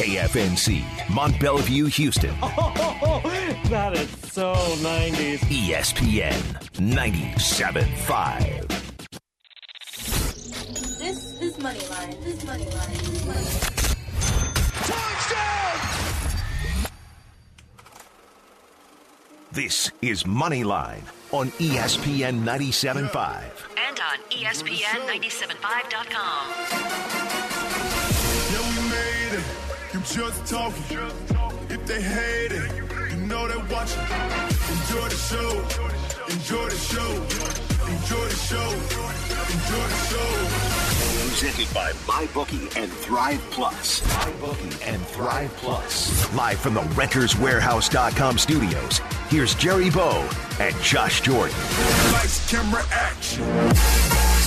KFNC, Mont Belvieu, Houston. Oh, that is so 90s. ESPN 97.5. This is Moneyline. This is Moneyline. Moneyline. This is Moneyline on ESPN 97.5. and on E ESPN975.com. You just talking. If they hate it, you know they watching. Enjoy the show. Enjoy the show. Enjoy the show. Enjoy the show. Presented by MyBookie and Thrive Plus. MyBookie and Thrive Plus. Live from the RentersWarehouse.com studios, here's Jerry Bow and Josh Jordan. Lights, camera, action.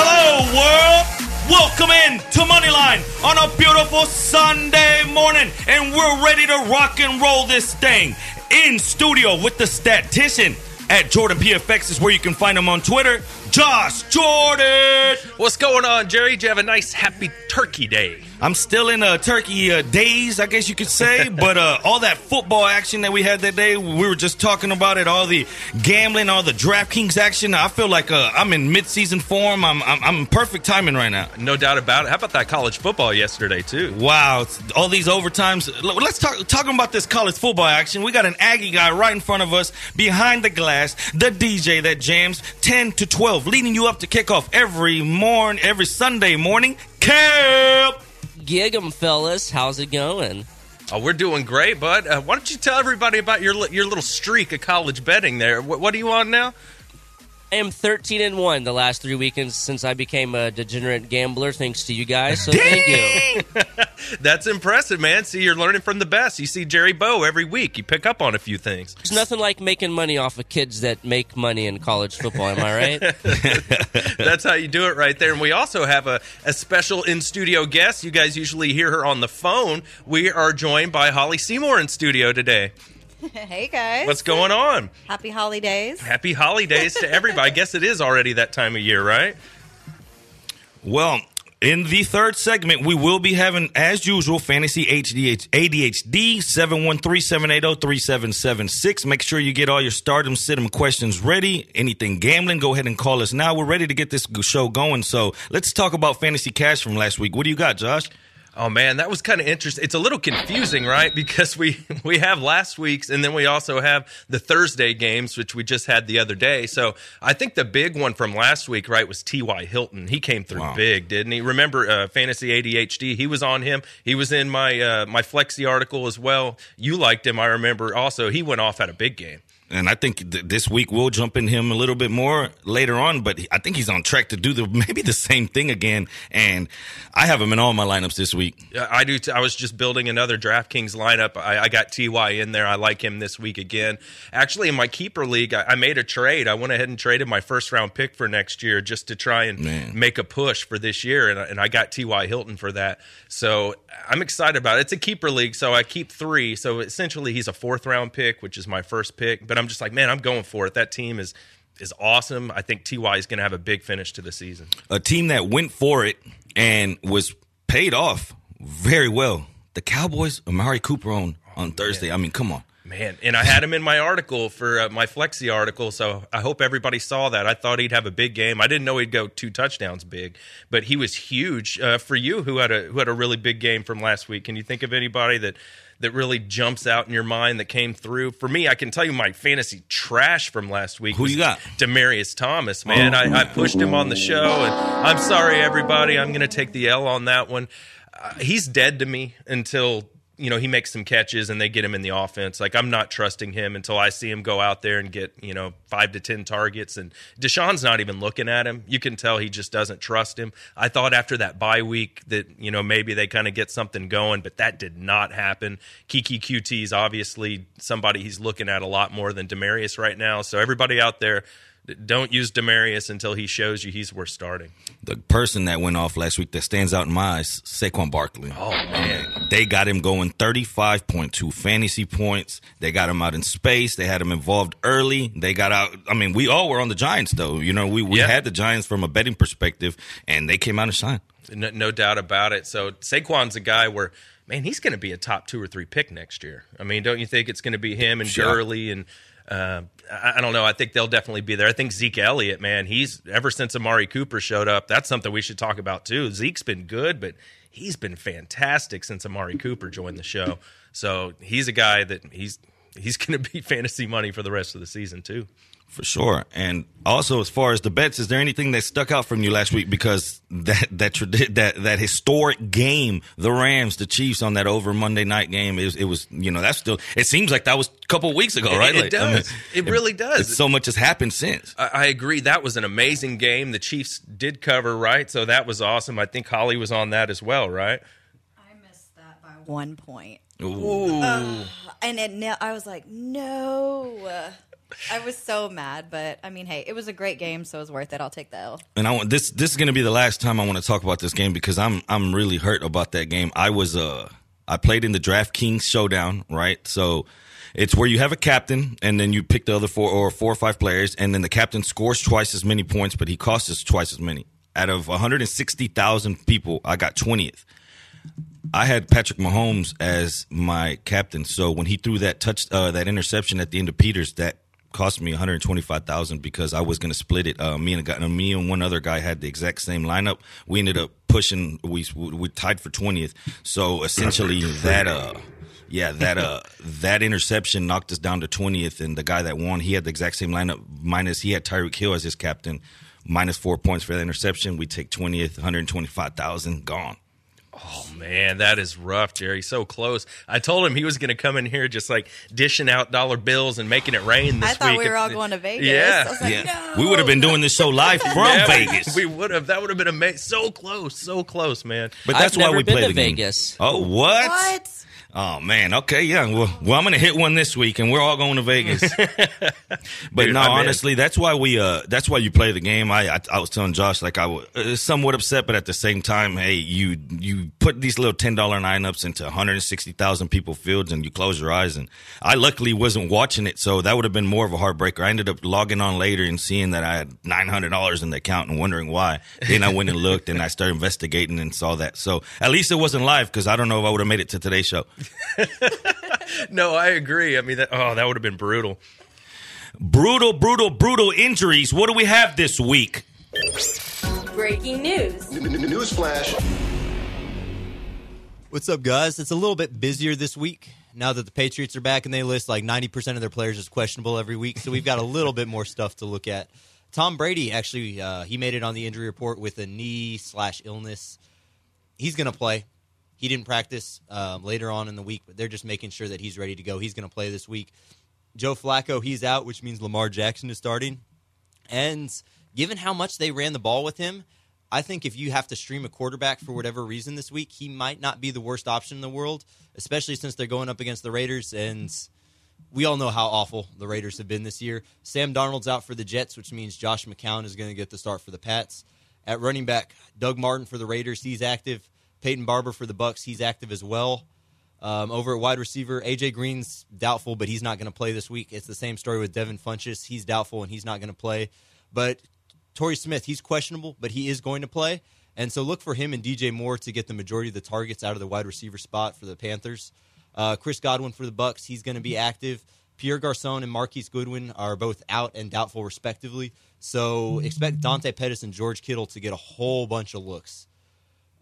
Hello, world! Welcome in to Moneyline on a beautiful Sunday morning, and we're ready to rock and roll this thing in studio with the statistician at Jordan PFX is where you can find him on Twitter. Josh Jordan. What's going on, Jerry? Did you have a nice, happy Turkey Day? I'm still in a turkey uh, days, I guess you could say, but uh, all that football action that we had that day, we were just talking about it. All the gambling, all the DraftKings action. I feel like uh, I'm in mid-season form. I'm, I'm I'm in perfect timing right now. No doubt about it. How about that college football yesterday too? Wow, all these overtimes. Let's talk talking about this college football action. We got an Aggie guy right in front of us, behind the glass, the DJ that jams ten to twelve, leading you up to kickoff every morning, every Sunday morning. Cap. Gig 'em, fellas. How's it going? Oh, we're doing great, bud. Uh, why don't you tell everybody about your li- your little streak of college betting there? What, what are you on now? I am 13 and 1 the last three weekends since I became a degenerate gambler, thanks to you guys. So thank you. That's impressive, man. See, you're learning from the best. You see Jerry Bow every week. You pick up on a few things. There's nothing like making money off of kids that make money in college football, am I right? That's how you do it right there. And we also have a, a special in studio guest. You guys usually hear her on the phone. We are joined by Holly Seymour in studio today. Hey guys. What's going on? Happy holidays. Happy holidays to everybody. I guess it is already that time of year, right? Well, in the third segment, we will be having, as usual, Fantasy HDH, ADHD 713-780-3776. Make sure you get all your stardom, sit questions ready. Anything gambling, go ahead and call us now. We're ready to get this show going. So let's talk about Fantasy Cash from last week. What do you got, Josh? Oh man, that was kind of interesting. It's a little confusing, right? Because we we have last week's and then we also have the Thursday games which we just had the other day. So, I think the big one from last week, right, was T.Y. Hilton. He came through Wow. big, didn't he? Remember uh, Fantasy ADHD? He was on him. He was in my uh, my Flexi article as well. You liked him, I remember. Also, he went off at a big game. And I think th- this week we'll jump in him a little bit more later on, but I think he's on track to do the maybe the same thing again. And I have him in all my lineups this week. Yeah, I do. T- I was just building another DraftKings lineup. I, I got Ty in there. I like him this week again. Actually, in my keeper league, I, I made a trade. I went ahead and traded my first round pick for next year just to try and Man. make a push for this year, and, I- and I got Ty Hilton for that. So I'm excited about it. It's a keeper league, so I keep three. So essentially, he's a fourth round pick, which is my first pick. But I'm just like, man, I'm going for it. That team is is awesome. I think Ty is going to have a big finish to the season. a team that went for it and was paid off very well. The Cowboys, Amari Cooper on on Thursday. I mean, come on. Man, and I had him in my article for uh, my Flexi article, so I hope everybody saw that. I thought he'd have a big game. I didn't know he'd go two touchdowns big, but he was huge uh, for you, who had a who had a really big game from last week. Can you think of anybody that that really jumps out in your mind that came through? For me, I can tell you my fantasy trash from last week. Who was you got? Demaryius Thomas, man. I, I pushed him on the show, and I'm sorry, everybody. I'm going to take the L on that one. Uh, he's dead to me until you know he makes some catches and they get him in the offense. Like I'm not trusting him until I see him go out there and get you know five to ten targets. And Deshaun's not even looking at him. You can tell he just doesn't trust him. I thought after that bye week that you know maybe they kind of get something going, but that did not happen. Keke Coutee is obviously somebody he's looking at a lot more than Demaryius right now. So everybody out there Don't use Demaryius until he shows you he's worth starting. The person that went off last week that stands out in my eyes, Saquon Barkley. Oh man, They got him going 35.2 fantasy points. They got him out in space. They had him involved early. They got out. I mean, we all were on the Giants, though. You know, we, we Yeah. had the Giants from a betting perspective, and they came out and shined. no, no doubt about it. So Saquon's a guy where man, he's going to be a top two or three pick next year. I mean, don't you think it's going to be him and Sure. Gurley and uh, I, I don't know. I think they'll definitely be there. I think Zeke Elliott, man, he's ever since Amari Cooper showed up. That's something we should talk about too. Zeke's been good, but he's been fantastic since Amari Cooper joined the show. So he's a guy that he's he's going to be fantasy money for the rest of the season too. For sure. And also, as far as the bets, is there anything that stuck out from you last week? Because that that that that historic game, the Rams, the Chiefs on that over Monday night game, it was, it was you know that's still. It seems like that was a couple of weeks ago, right? It, it Like, I does. mean, it really does. It's so much has happened since. I, I agree. That was an amazing game. The Chiefs did cover, right? So that was awesome. I think Holly was on that as well, right? I missed that by one point. Ooh. And it, I was like, no. I was so mad, but I mean, hey, it was a great game, so it was worth it. I'll take the L. and I want this. This is going to be the last time I want to talk about this game because I'm I'm really hurt about that game. I was uh I played in the DraftKings showdown, right? So it's where you have a captain and then you pick the other four or four or five players, and then the captain scores twice as many points, but he costs us twice as many. Out of 160,000 people, I got 20th. I had Patrick Mahomes as my captain, so when he threw that touch, uh, that interception at the end of Peters, that cost me one hundred twenty five thousand because I was going to split it. Uh, me and a guy, me and one other guy had the exact same lineup. We ended up pushing. We we tied for twentieth. So essentially, that uh, yeah, that uh, that interception knocked us down to twentieth, and the guy that won, he had the exact same lineup. Minus, he had Tyreek Hill as his captain. Minus four points for that interception. We take twentieth, one hundred twenty five thousand, gone. Oh man, that is rough, Jerry. So close. I told him he was going to come in here just like dishing out dollar bills and making it rain this I thought week. we were all going to Vegas. Yeah. I was like, Yeah, no. we would have been doing this show live from Yeah, Vegas. We would have. That would have been amazing. So close, so close, man. But that's I've why never we been play to the game. Vegas. Oh, what? What? Oh man. Okay, yeah. Well, well, I'm gonna hit one this week, and we're all going to Vegas. but Dude, no, I'm in. honestly, that's why we. Uh, that's why you play the game. I, I, I was telling Josh like I was uh, somewhat upset, but at the same time, hey, you you put these little ten dollar lineups into 160,000 people fields, and you close your eyes. And I luckily wasn't watching it, so that would have been more of a heartbreaker. I ended up logging on later and seeing that I had nine hundred dollars in the account and wondering why. Then I went and looked, and I started investigating and saw that. So at least it wasn't live because I don't know if I would have made it to today's show. No, I agree. I mean, that, oh, that would have been brutal. Brutal, brutal, brutal injuries. What do we have this week? Breaking news. News flash. What's up, guys? It's a little bit busier this week now that the Patriots are back and they list like 90% of their players as questionable every week. So we've got a little bit more stuff to look at. Tom Brady actually, uh, he made it on the injury report with a knee slash illness. He's going to play. He didn't practice um, later on in the week, but they're just making sure that he's ready to go. He's going to play this week. Joe Flacco, he's out, which means Lamar Jackson is starting. And given how much they ran the ball with him, I think if you have to stream a quarterback for whatever reason this week, he might not be the worst option in the world, especially since they're going up against the Raiders. And we all know how awful the Raiders have been this year. Sam Darnold's out for the Jets, which means Josh McCown is going to get the start for the Pats. At running back, Doug Martin for the Raiders, he's active. Peyton Barber for the Bucks, he's active as well. Um, over at wide receiver, AJ Green's doubtful, but he's not going to play this week. It's the same story with Devin Funchess. He's doubtful and he's not going to play. But Torrey Smith, he's questionable, but he is going to play. And so look for him and DJ Moore to get the majority of the targets out of the wide receiver spot for the Panthers. Uh, Chris Godwin for the Bucks, he's going to be active. Pierre Garcon and Marquise Goodwin are both out and doubtful, respectively. So expect Dante Pettis and George Kittle to get a whole bunch of looks.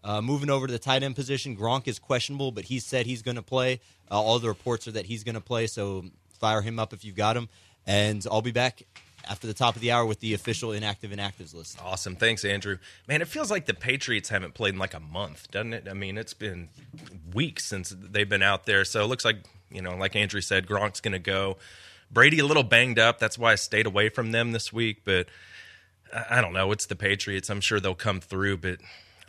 Uh, moving over to the tight end position, Gronk is questionable, but he said he's going to play. Uh, all the reports are that he's going to play, so fire him up if you've got him. And I'll be back after the top of the hour with the official inactive inactives list. Awesome. Thanks, Andrew. Man, it feels like the Patriots haven't played in like a month, doesn't it? I mean, it's been weeks since they've been out there. So it looks like, you know, like Andrew said, Gronk's going to go. Brady a little banged up. That's why I stayed away from them this week. But I I don't know. It's the Patriots. I'm sure they'll come through. But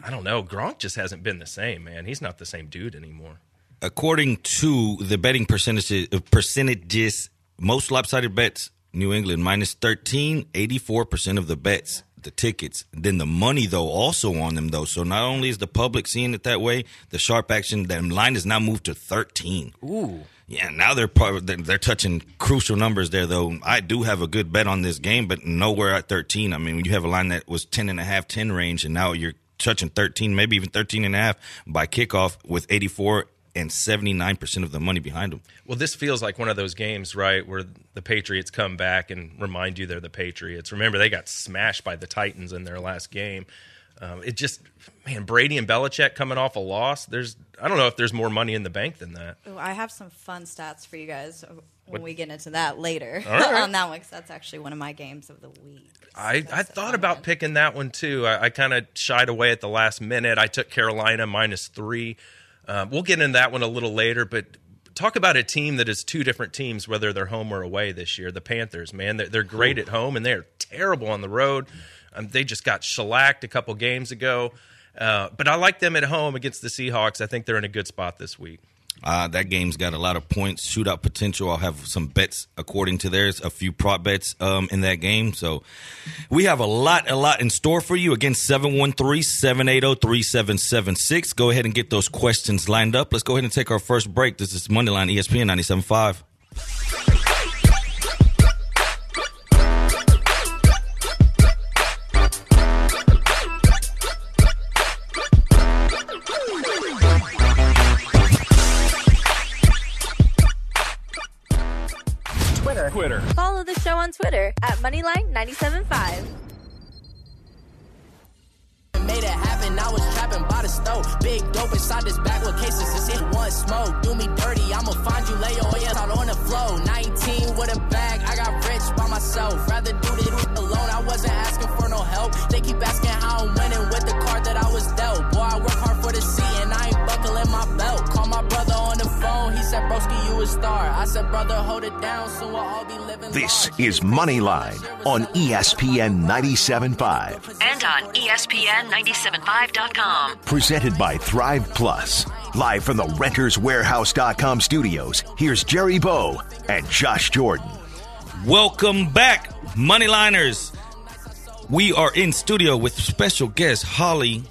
I don't know. Gronk just hasn't been the same, man. He's not the same dude anymore. According to the betting percentages, uh, percentages most lopsided bets New England minus 13, 84% of the bets, the tickets. Then the money, though, also on them, though. So not only is the public seeing it that way, the sharp action, that line has now moved to 13. Ooh. Yeah, now they're probably they're, touching crucial numbers there though. I do have a good bet on this game, but nowhere at 13. I mean, when you have a line that was 10 and a half, 10 range and now you're touching 13, maybe even 13 and a half by kickoff with 84 and 79% of the money behind them. Well, this feels like one of those games, right, where the Patriots come back and remind you they're the Patriots. Remember, they got smashed by the Titans in their last game. Um, it just, man, Brady and Belichick coming off a loss. There's, I don't know if there's more money in the bank than that. Ooh, I have some fun stats for you guys when we get into that later All right. on that one because that's actually one of my games of the week. I, I thought about picking that one too. I, I kind of shied away at the last minute. I took Carolina minus three. Um, we'll get into that one a little later, but talk about a team that is two different teams, whether they're home or away this year. The Panthers, man, they're, they're great at home and they're terrible on the road. Um, they just got shellacked a couple games ago. Uh, but I like them at home against the Seahawks. I think they're in a good spot this week. Uh, that game's got a lot of points, shootout potential. I'll have some bets according to theirs, a few prop bets um, in that game. So we have a lot, a lot in store for you. Again, 713-780-3776. Go ahead and get those questions lined up. Let's go ahead and take our first break. This is Moneyline E ESPN 97.5. Twitter at Moneyline975. Made it happen, I was trapping by the stove. Big dope inside this with cases, one smoke. Do me dirty, I'ma find you, out on the floor. 19 with a bag, I got rich by myself. Rather do this alone, I wasn't asking for no help. They keep asking how I'm winning with the card that I was dealt. Boy, I work hard said, Broski, you a star. I said, brother, hold it down, soon we'll all be living This is Moneyline on ESPN 97.5. And on E ESPN 975.com. Presented by Thrive Plus. Live from the renterswarehouse.com studios, here's Jerry Bow and Josh Jordan. Welcome back, Moneyliners. We are in studio with special guest Holly,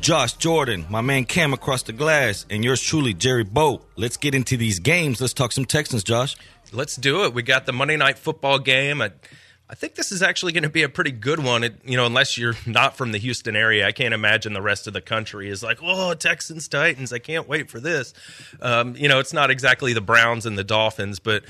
Josh Jordan, my man Cam across the glass, and yours truly, Jerry Boat. Let's get into these games. Let's talk some Texans, Josh. Let's do it. We got the Monday night football game. I, I think this is actually going to be a pretty good one. It, you know, unless you're not from the Houston area, I can't imagine the rest of the country is like, "Oh, Texans, Titans! I can't wait for this." Um, you know, it's not exactly the Browns and the Dolphins, but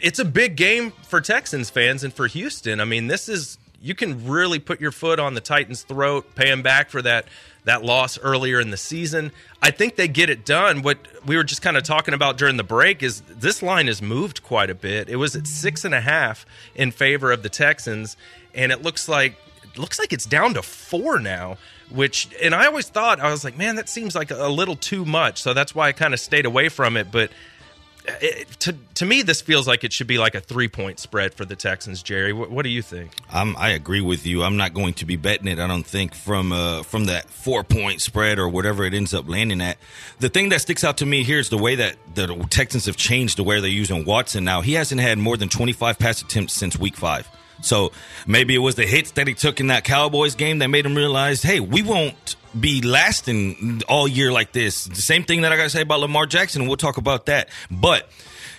it's a big game for Texans fans and for Houston. I mean, this is you can really put your foot on the Titans' throat, pay them back for that that loss earlier in the season. I think they get it done. What we were just kind of talking about during the break is this line has moved quite a bit. It was at six and a half in favor of the Texans, and it looks like it looks like it's down to four now. Which and I always thought I was like, man, that seems like a little too much. So that's why I kind of stayed away from it. But it, to to me, this feels like it should be like a three point spread for the Texans. Jerry, what, what do you think? I'm, I agree with you. I'm not going to be betting it. I don't think from uh, from that four point spread or whatever it ends up landing at. The thing that sticks out to me here is the way that the Texans have changed the way they're using Watson now. He hasn't had more than 25 pass attempts since week five. So maybe it was the hits that he took in that Cowboys game that made him realize, hey, we won't be lasting all year like this. The same thing that I got to say about Lamar Jackson, we'll talk about that. But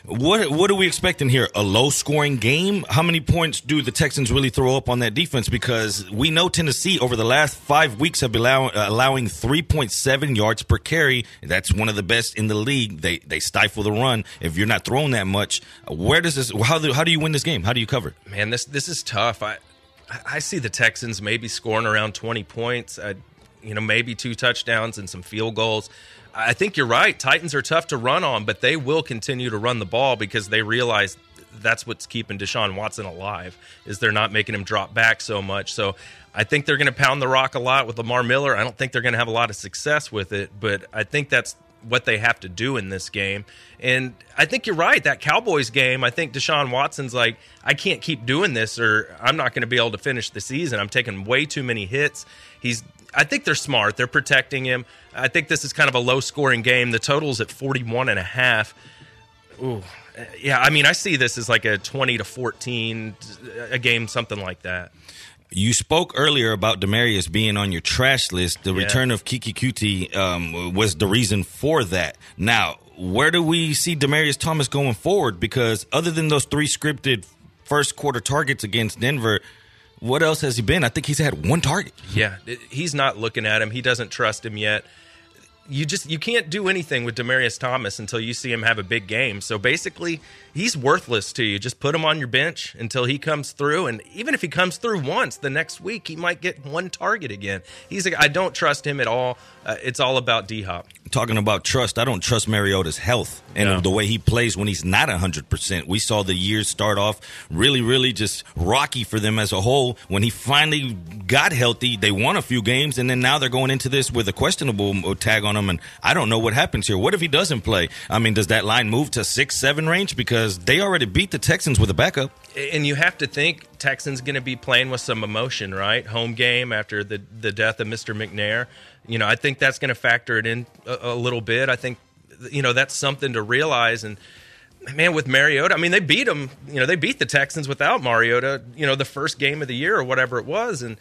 what what are we expecting here? A low scoring game? How many points do the Texans really throw up on that defense? Because we know Tennessee over the last five weeks have been allow, allowing three point seven yards per carry. That's one of the best in the league. They they stifle the run. If you're not throwing that much, where does this? How do how do you win this game? How do you cover? Man, this this is tough. I I see the Texans maybe scoring around twenty points. Uh, you know, maybe two touchdowns and some field goals. I think you're right. Titans are tough to run on, but they will continue to run the ball because they realize that's what's keeping Deshaun Watson alive is they're not making him drop back so much. So I think they're going to pound the rock a lot with Lamar Miller. I don't think they're going to have a lot of success with it, but I think that's what they have to do in this game. And I think you're right. That Cowboys game, I think Deshaun Watson's like, I can't keep doing this or I'm not going to be able to finish the season. I'm taking way too many hits. He's I think they're smart. They're protecting him. I think this is kind of a low scoring game. The total's at 41 and a half. Ooh, yeah, I mean, I see this as like a 20 to 14 a game, something like that. You spoke earlier about Demaryius being on your trash list. The Yeah. return of Keke Coutee um, was the reason for that. Now, where do we see Demaryius Thomas going forward? Because other than those three scripted first quarter targets against Denver, what else has he been? I think he's had one target. Yeah, he's not looking at him. He doesn't trust him yet. You just you can't do anything with Demaryius Thomas until you see him have a big game. So basically, he's worthless to you. Just put him on your bench until he comes through, and even if he comes through once, the next week he might get one target again. He's like, I don't trust him at all. Uh, it's all about D Hop. Talking about trust, I don't trust Mariota's health and No. the way he plays when he's not 100%. We saw the years start off really, really just rocky for them as a whole. When he finally got healthy, they won a few games, and then now they're going into this with a questionable tag on him, and I don't know what happens here. What if he doesn't play? I mean, does that line move to 6 7 range? Because they already beat the Texans with a backup. And you have to think Texans going to be playing with some emotion, right? Home game after the the death of Mr. McNair. You know, I think that's going to factor it in a, a little bit. I think you know that's something to realize. And man, with Mariota, I mean, they beat them. You know, they beat the Texans without Mariota. You know, the first game of the year or whatever it was, and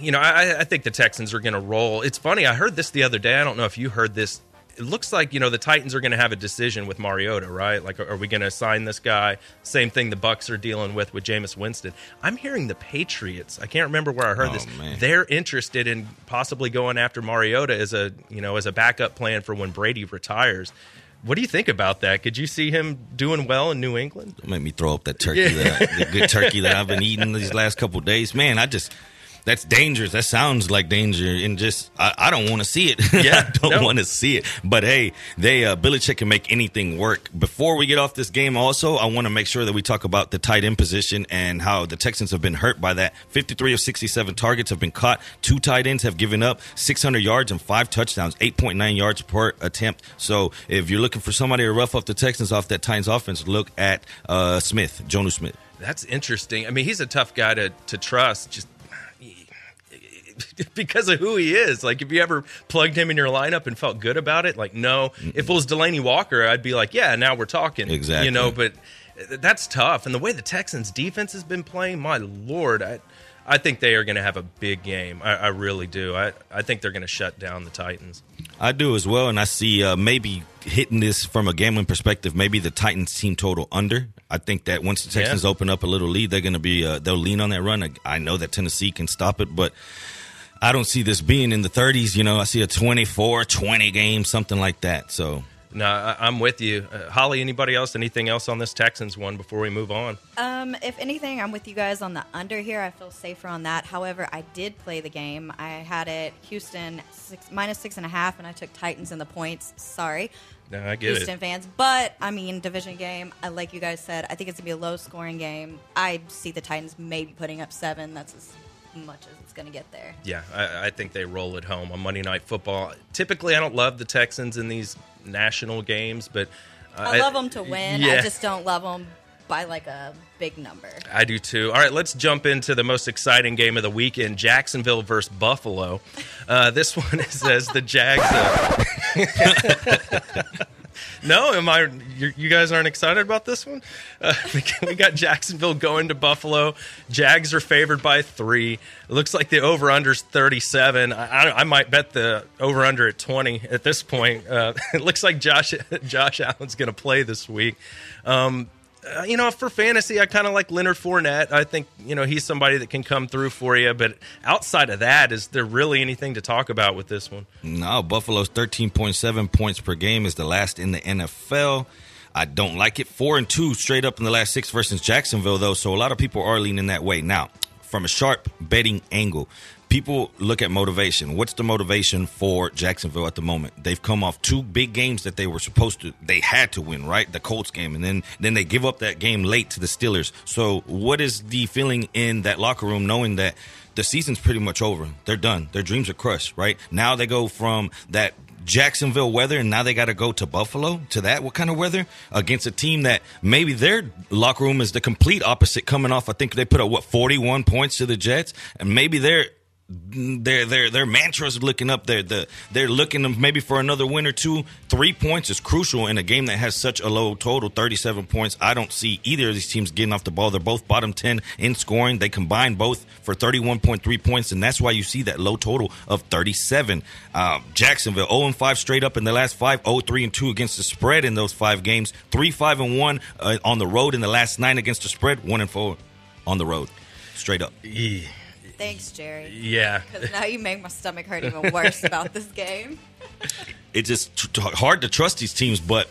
you know, I, I think the Texans are going to roll. It's funny. I heard this the other day. I don't know if you heard this. It looks like you know the Titans are going to have a decision with Mariota, right? Like, are we going to sign this guy? Same thing the Bucks are dealing with with Jameis Winston. I'm hearing the Patriots. I can't remember where I heard Oh, this. man. They're interested in possibly going after Mariota as a you know as a backup plan for when Brady retires. What do you think about that? Could you see him doing well in New England? Don't make me throw up that turkey, Yeah. that, the good turkey that I've been eating these last couple of days. Man, I just that's dangerous. That sounds like danger, and just I, I don't want to see it. Yeah, I don't no. want to see it. But hey, they uh, Belichick can make anything work. Before we get off this game, also I want to make sure that we talk about the tight end position and how the Texans have been hurt by that. Fifty-three of sixty-seven targets have been caught. Two tight ends have given up six hundred yards and five touchdowns, eight point nine yards per attempt. So if you're looking for somebody to rough up the Texans off that Titans offense, look at uh, Smith, Jonnu Smith. That's interesting. I mean, he's a tough guy to, to trust just because of who he is. Like, if you ever plugged him in your lineup and felt good about it, like, no. If it was Delanie Walker, I'd be like, yeah, now we're talking. Exactly. You know, but that's tough. And the way the Texans defense has been playing, my lord, I, I think they are going to have a big game. I, I really do. I, I think they're going to shut down the Titans. I do as well, and I see uh, maybe hitting this from a gambling perspective. Maybe the Titans team total under. I think that once the Texans Yeah. open up a little lead, they're going to be uh, they'll lean on that run. I, I know that Tennessee can stop it, but I don't see this being in the 30s. You know, I see a 24-20 game, something like that. So No, I, I'm with you. Uh, Holly, anybody else? Anything else on this Texans one before we move on? Um, if anything, I'm with you guys on the under here. I feel safer on that. However, I did play the game. I had it Houston six, minus six and a half, and I took Titans in the points. Sorry, No, I get Houston it. fans. But I mean, division game. I like you guys said. I think it's gonna be a low scoring game. I see the Titans maybe putting up seven. That's as much as it's gonna get there. Yeah, I, I think they roll it home on Monday Night Football. Typically, I don't love the Texans in these national games, but uh, I love them to win. Yeah, I just don't love them by like a big number. I do too. All right, let's jump into the most exciting game of the weekend: Jacksonville versus Buffalo. Uh, this one says the Jags. Uh, no, am I? You, guys aren't excited about this one? Uh, we got Jacksonville going to Buffalo. Jags are favored by three. It looks like the over under's thirty seven. I, I, I might bet the over under at twenty at this point. Uh, it looks like Josh Josh Allen's going to play this week. Um, uh, you know, for fantasy, I kind of like Leonard Fournette. I think you know he's somebody that can come through for you. But outside of that, is there really anything to talk about with this one? No, Buffalo's 13.7 points per game is the last in the NFL. I don't like it. Four and two straight up in the last six versus Jacksonville, though. So a lot of people are leaning that way. Now, from a sharp betting angle, people look at motivation. What's the motivation for Jacksonville at the moment? They've come off two big games that they were supposed to, they had to win, right? The Colts game, and then then they give up that game late to the Steelers. So, what is the feeling in that locker room knowing that? The season's pretty much over. They're done. Their dreams are crushed, right? Now they go from that Jacksonville weather, and now they got to go to Buffalo to that. What kind of weather against a team that maybe their locker room is the complete opposite, coming off. I think they put up what forty one points to the Jets, and maybe they're their their their mantras looking up. They're the they're looking maybe for another win or two. Three points is crucial in a game that has such a low total, thirty seven points. I don't see either of these teams getting off the ball. They're both bottom ten in scoring. They combine both for thirty one point three points, and that's why you see that low total of thirty seven. Uh, Jacksonville zero and five straight up in the last five. 0-3 and two against the spread in those five games. Three five and one uh, on the road in the last nine against the spread. One and four on the road, straight up. Thanks, Jerry. Yeah. Because now you make my stomach hurt even worse about this game. it's just t- t- hard to trust these teams, but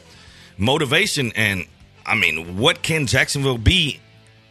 motivation and I mean, what can Jacksonville be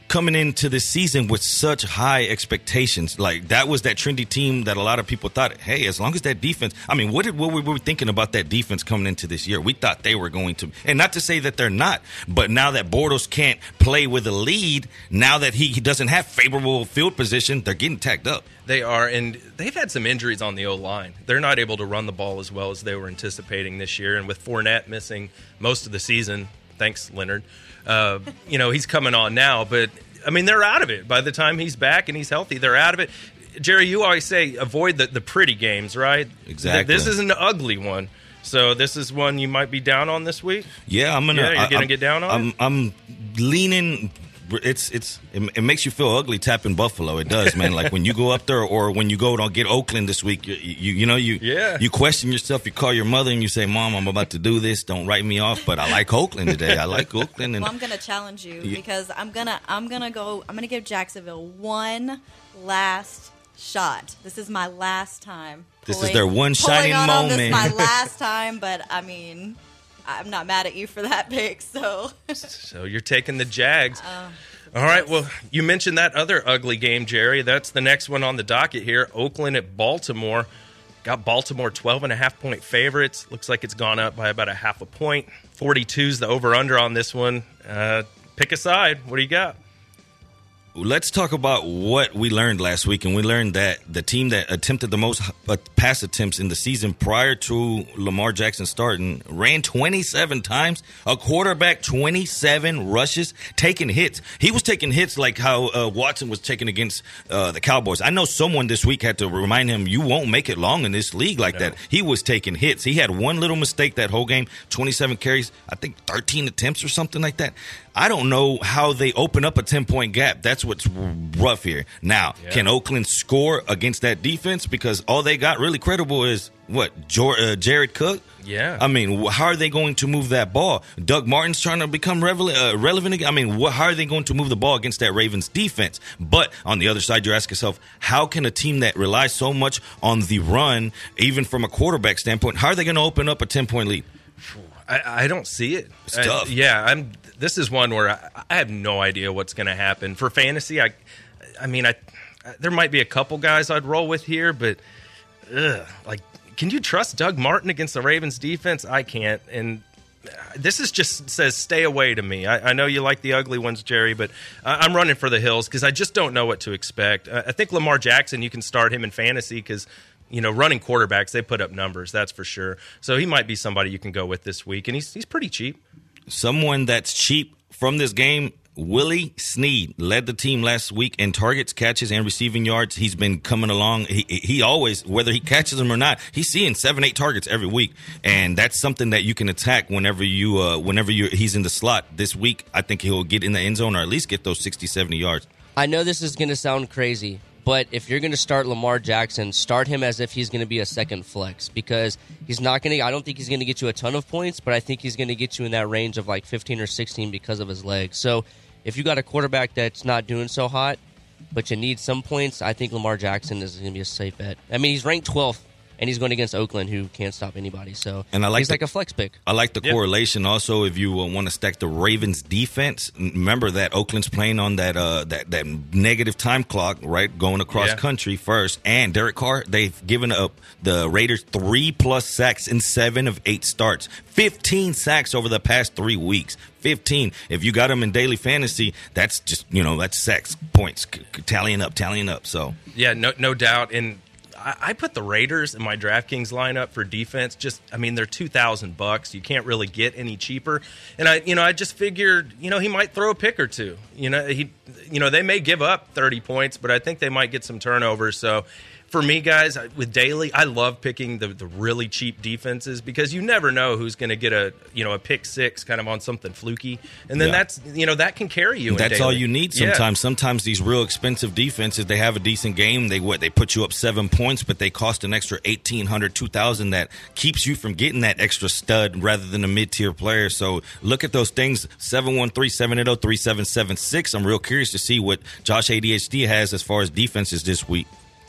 coming into this season with such high expectations? Like that was that trendy team that a lot of people thought, hey, as long as that defense, I mean, what did what we thinking about that defense coming into this year? We thought they were going to, and not to say that they're not, but now that Bortles can't play with a lead, now that he, he doesn't have favorable field position, they're getting tacked up. They are, and they've had some injuries on the O line. They're not able to run the ball as well as they were anticipating this year. And with Fournette missing most of the season, thanks, Leonard, uh, you know, he's coming on now. But, I mean, they're out of it. By the time he's back and he's healthy, they're out of it. Jerry, you always say avoid the, the pretty games, right? Exactly. This is an ugly one. So this is one you might be down on this week. Yeah, I'm gonna. Yeah, you're I- gonna I'm- get down on I'm. I'm leaning. It's it's it, it makes you feel ugly tapping Buffalo. It does, man. like when you go up there, or when you go to get Oakland this week, you you, you know you Yeah. you question yourself. You call your mother and you say, "Mom, I'm about to do this. Don't write me off." But I like Oakland today. I like Oakland, and Well, I'm gonna challenge you Yeah. because I'm gonna I'm gonna go I'm gonna give Jacksonville one last shot. This is my last time. This is their one shining on them. This is moment. my last time, but I mean, I'm not mad at you for that pick. So So you're taking the Jags. Uh, All right. Well, you mentioned that other ugly game, Jerry. That's the next one on the docket here. Oakland at Baltimore. Got Baltimore 12 and a half point favorites. Looks like it's gone up by about a half a point. 42 is the over under on this one. Uh, pick a side. What do you got? Let's talk about what we learned last week, and we learned that the team that attempted the most uh, pass attempts in the season prior to Lamar Jackson starting ran 27 times. A quarterback 27 rushes, taking hits. He was taking hits like how uh, Watson was taking against uh, the Cowboys. I know someone this week had to remind him, "You won't make it long in this league like that." He was taking hits. He had one little mistake that whole game. 27 carries, I think 13 attempts or something like that. I don't know how they open up a 10 point gap. That's what's rough here. Now, Yeah. can Oakland score against that defense? Because all they got really credible is what? Jor- uh, Jared Cook? Yeah. I mean, how are they going to move that ball? Doug Martin's trying to become revel- uh, relevant again. I mean, how are they going to move the ball against that Ravens defense? But on the other side, you ask yourself, how can a team that relies so much on the run, even from a quarterback standpoint, how are they going to open up a 10 point lead? I, I don't see it. It's I- yeah, I'm. This is one where I, I have no idea what's going to happen for fantasy. I, I mean, I there might be a couple guys I'd roll with here, but ugh, like, can you trust Doug Martin against the Ravens defense? I can't. And uh, this is just says stay away to me. I, I know you like the ugly ones, Jerry, but I, I'm running for the hills because I just don't know what to expect. Uh, I think Lamar Jackson, you can start him in fantasy because you know running quarterbacks they put up numbers, that's for sure. So he might be somebody you can go with this week, and he's he's pretty cheap. someone that's cheap from this game. Willie Snead led the team last week in targets, catches, and receiving yards. He's been coming along. He, he always, whether he catches them or not, he's seeing seven, eight targets every week, and that's something that you can attack whenever you, uh, whenever you he's in the slot. This week, I think he'll get in the end zone or at least get those 60, 70 yards. I know this is going to sound crazy, but if you're going to start Lamar Jackson, start him as if he's going to be a second flex because he's not going to. I don't think he's going to get you a ton of points, but I think he's going to get you in that range of like 15 or 16 because of his legs. So if you got a quarterback that's not doing so hot, but you need some points, I think Lamar Jackson is going to be a safe bet. I mean, he's ranked 12th. And he's going against Oakland, who can't stop anybody. So And I like he's the- like a flex pick. I like the correlation also. If you uh, want to stack the Ravens defense, remember that Oakland's playing on that uh, that that negative time clock, right? Going across Yeah. country first, and Derek Carr, they've given up the Raiders three plus sacks in seven of eight starts, fifteen sacks over the past three weeks. 15. If you got them in daily fantasy, that's just, you know, that's sacks points c- c- tallying up, tallying up. So, Yeah, no, no doubt. And I, put the Raiders in my DraftKings lineup for defense. Just, I mean, they're two thousand bucks. You can't really get any cheaper. And I, you know, I just figured, you know, he might throw a pick or two. You know, he, you know, they may give up thirty points, but I think they might get some turnovers. So for me, guys, with daily, I love picking the, the really cheap defenses because you never know who's going to get a you know a pick six kind of on something fluky, and then Yeah. that's you know that can carry you. in That's all you need Yeah. sometimes. Sometimes these real expensive defenses, they have a decent game. They what they put you up seven points, but they cost an extra 1800 2000 that keeps you from getting that extra stud rather than a mid tier player. So look at those things 713 780 3776. I'm real curious to see what Josh ADHD has as far as defenses this week.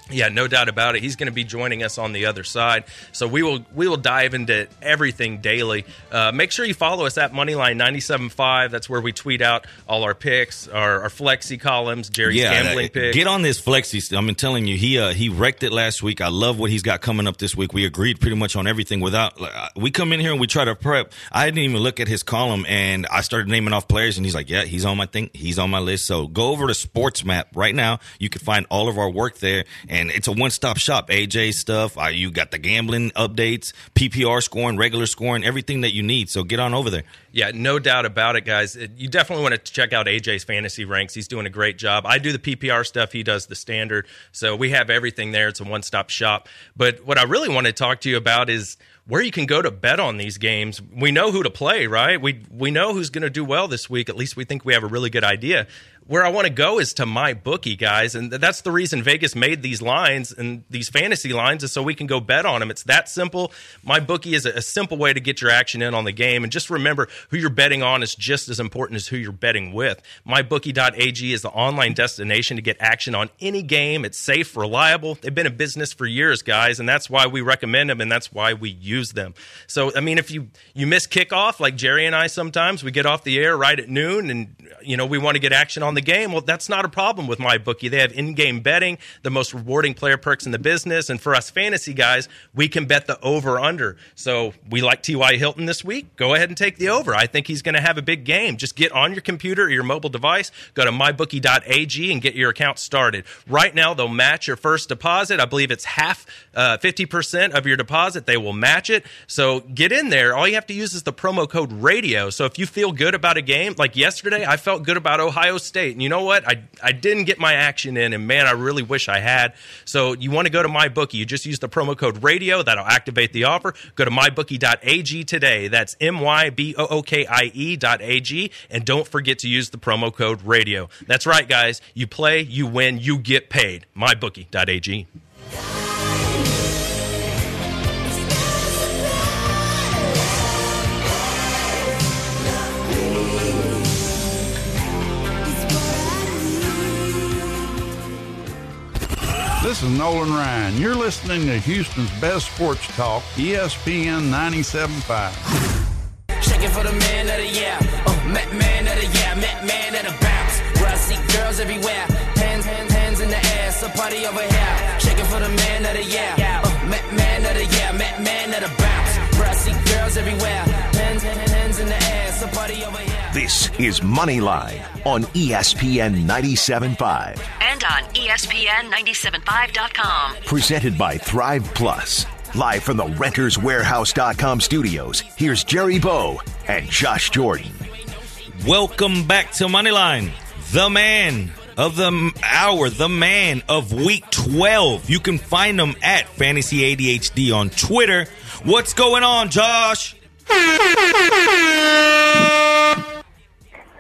Yeah, no doubt about it. He's going to be joining us on the other side, so we will we will dive into everything daily. Uh, make sure you follow us at Moneyline 97.5. That's where we tweet out all our picks, our, our flexi columns, Jerry's gambling that- picks. Get on this flexi. I'm telling you, he uh, he wrecked it last week. I love what he's got coming up this week. We agreed pretty much on everything. Without like, uh, we come in here and we try to prep. I didn't even look at his column, and I started naming off players, and he's like, "Yeah, he's on my thing. He's on my list." So go over to Sports Map right now. You can find all of our work there, and it's a one stop shop. AJ stuff. Uh, you got the gambling updates, PPR scoring, regular scoring, everything that you need. So get on over there. Yeah, no doubt about it, guys. You definitely want to check out AJ's fantasy ranks. He's doing a great job. I do the PPR stuff, he does the standard. So we have everything there. It's a one stop shop. But what I really want to talk to you about is where you can go to bet on these games. We know who to play, right? We we know who's going to do well this week. At least we think we have a really good idea. Where I want to go is to my bookie, guys, and that's the reason Vegas made these lines and these fantasy lines is so we can go bet on them. It's that simple. My bookie is a, a simple way to get your action in on the game, and just remember who you're betting on is just as important as who you're betting with. MyBookie.ag is the online destination to get action on any game. It's safe, reliable. They've been in business for years, guys, and that's why we recommend them, and that's why we use them. So, I mean, if you you miss kickoff like Jerry and I sometimes, we get off the air right at noon, and you know we want to get action on the game. Well, that's not a problem with my bookie. They have in-game betting, the most rewarding player perks in the business, and for us fantasy guys, we can bet the over/under. So we like T.Y. Hilton this week. Go ahead and take the over. I think he's going to have a big game. Just get on your computer or your mobile device, go to mybookie.ag, and get your account started. Right now, they'll match your first deposit. I believe it's half, uh, 50% of your deposit. They will match it. So get in there. All you have to use is the promo code radio. So if you feel good about a game, like yesterday, I felt good about Ohio State. And you know what? I, I didn't get my action in, and man, I really wish I had. So you want to go to MyBookie. You just use the promo code radio. That'll activate the offer. Go to mybookie.ag today. That's M Y B O O K I E dot AG. And don't forget to use the promo code radio. That's right, guys. You play, you win, you get paid. MyBookie.ag. This is Nolan Ryan. You're listening to Houston's best sports talk, ESPN 97.5. Shaking for the man of the year. Uh, Met man of the year. Met man bounce. Where I see girls everywhere. Hands, hands, hands in the air. So party over here. For the man of the year. Uh, Met man of the year. Met man bounce. Where I see girls everywhere. Hands, hands, hands in the air. So party over here. This is Moneyline on ESPN 97.5. And on E ESPN 975.com. Presented by Thrive Plus. Live from the renterswarehouse.com studios, here's Jerry Bow and Josh Jordan. Welcome back to Moneyline. The man of the hour, the man of week 12. You can find him at Fantasy ADHD on Twitter. What's going on, Josh?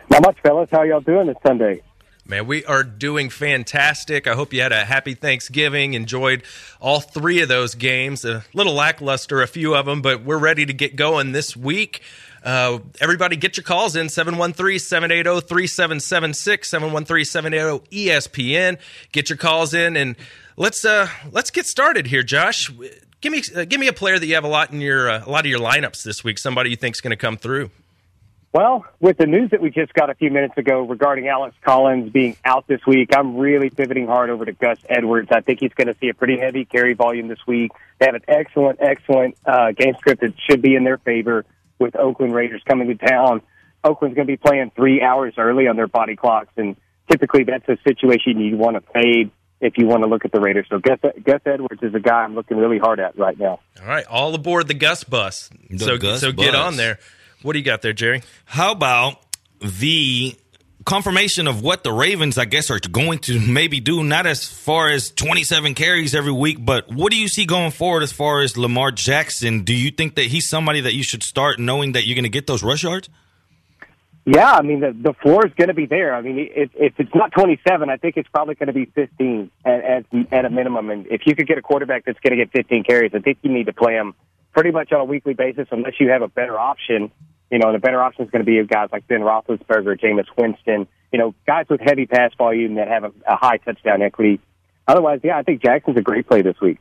Not much, fellas. How y'all doing this Sunday? Man, we are doing fantastic. I hope you had a happy Thanksgiving, enjoyed all three of those games. A little lackluster, a few of them, but we're ready to get going this week. Uh, everybody, get your calls in 713 780 3776, 713 780 ESPN. Get your calls in and let's uh, let's get started here, Josh. Give me uh, give me a player that you have a lot in your uh, a lot of your lineups this week. Somebody you think's going to come through. Well, with the news that we just got a few minutes ago regarding Alex Collins being out this week, I'm really pivoting hard over to Gus Edwards. I think he's going to see a pretty heavy carry volume this week. They have an excellent, excellent uh, game script that should be in their favor with Oakland Raiders coming to town. Oakland's going to be playing three hours early on their body clocks, and typically that's a situation you want to fade if you want to look at the Raiders. So Gus, Gus Edwards is a guy I'm looking really hard at right now. All right, all aboard the Gus bus. so Gus so get on there. What do you got there, Jerry? How about the confirmation of what the Ravens, I guess, are going to maybe do. Not as far as 27 carries every week, but what do you see going forward as far as Lamar Jackson? Do you think that he's somebody that you should start knowing that you're going to get those rush yards? Yeah, I mean the the floor is going to be there. I mean, if, if it's not 27, I think it's probably going to be 15 at, at at a minimum. And if you could get a quarterback that's going to get 15 carries, I think you need to play him pretty much on a weekly basis, unless you have a better option. You know, the better option is going to be guys like Ben Roethlisberger, Jameis Winston. You know, guys with heavy pass volume that have a, a high touchdown equity. Otherwise, yeah, I think Jackson's a great play this week.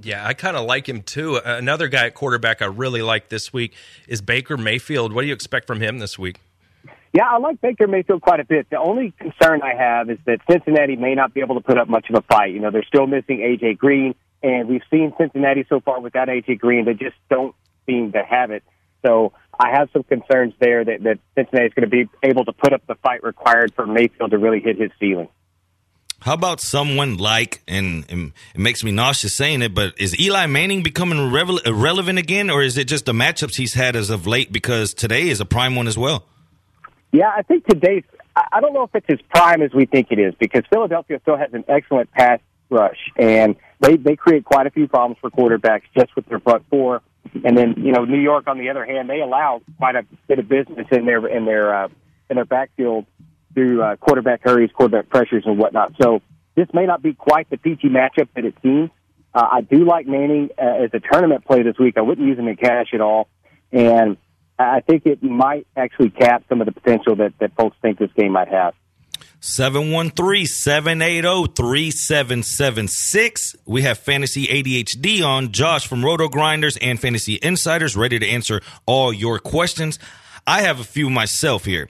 Yeah, I kind of like him too. Another guy at quarterback I really like this week is Baker Mayfield. What do you expect from him this week? Yeah, I like Baker Mayfield quite a bit. The only concern I have is that Cincinnati may not be able to put up much of a fight. You know, they're still missing AJ Green, and we've seen Cincinnati so far without AJ Green. They just don't seem to have it. So I have some concerns there that, that Cincinnati is going to be able to put up the fight required for Mayfield to really hit his ceiling. How about someone like, and, and, it makes me nauseous saying it, but is Eli Manning becoming irrelevant again, or is it just the matchups he's had as of late? Because today is a prime one as well. Yeah, I think today's. I don't know if it's as prime as we think it is because Philadelphia still has an excellent pass rush, and they they create quite a few problems for quarterbacks just with their front four. And then you know New York, on the other hand, they allow quite a bit of business in their in their uh, in their backfield through uh, quarterback hurries, quarterback pressures, and whatnot. So this may not be quite the peachy matchup that it seems. Uh, I do like Manning uh, as a tournament play this week. I wouldn't use him in cash at all, and I think it might actually cap some of the potential that, that folks think this game might have. 713-780-3776. We have Fantasy ADHD on Josh from Roto Grinders and Fantasy Insiders ready to answer all your questions. I have a few myself here.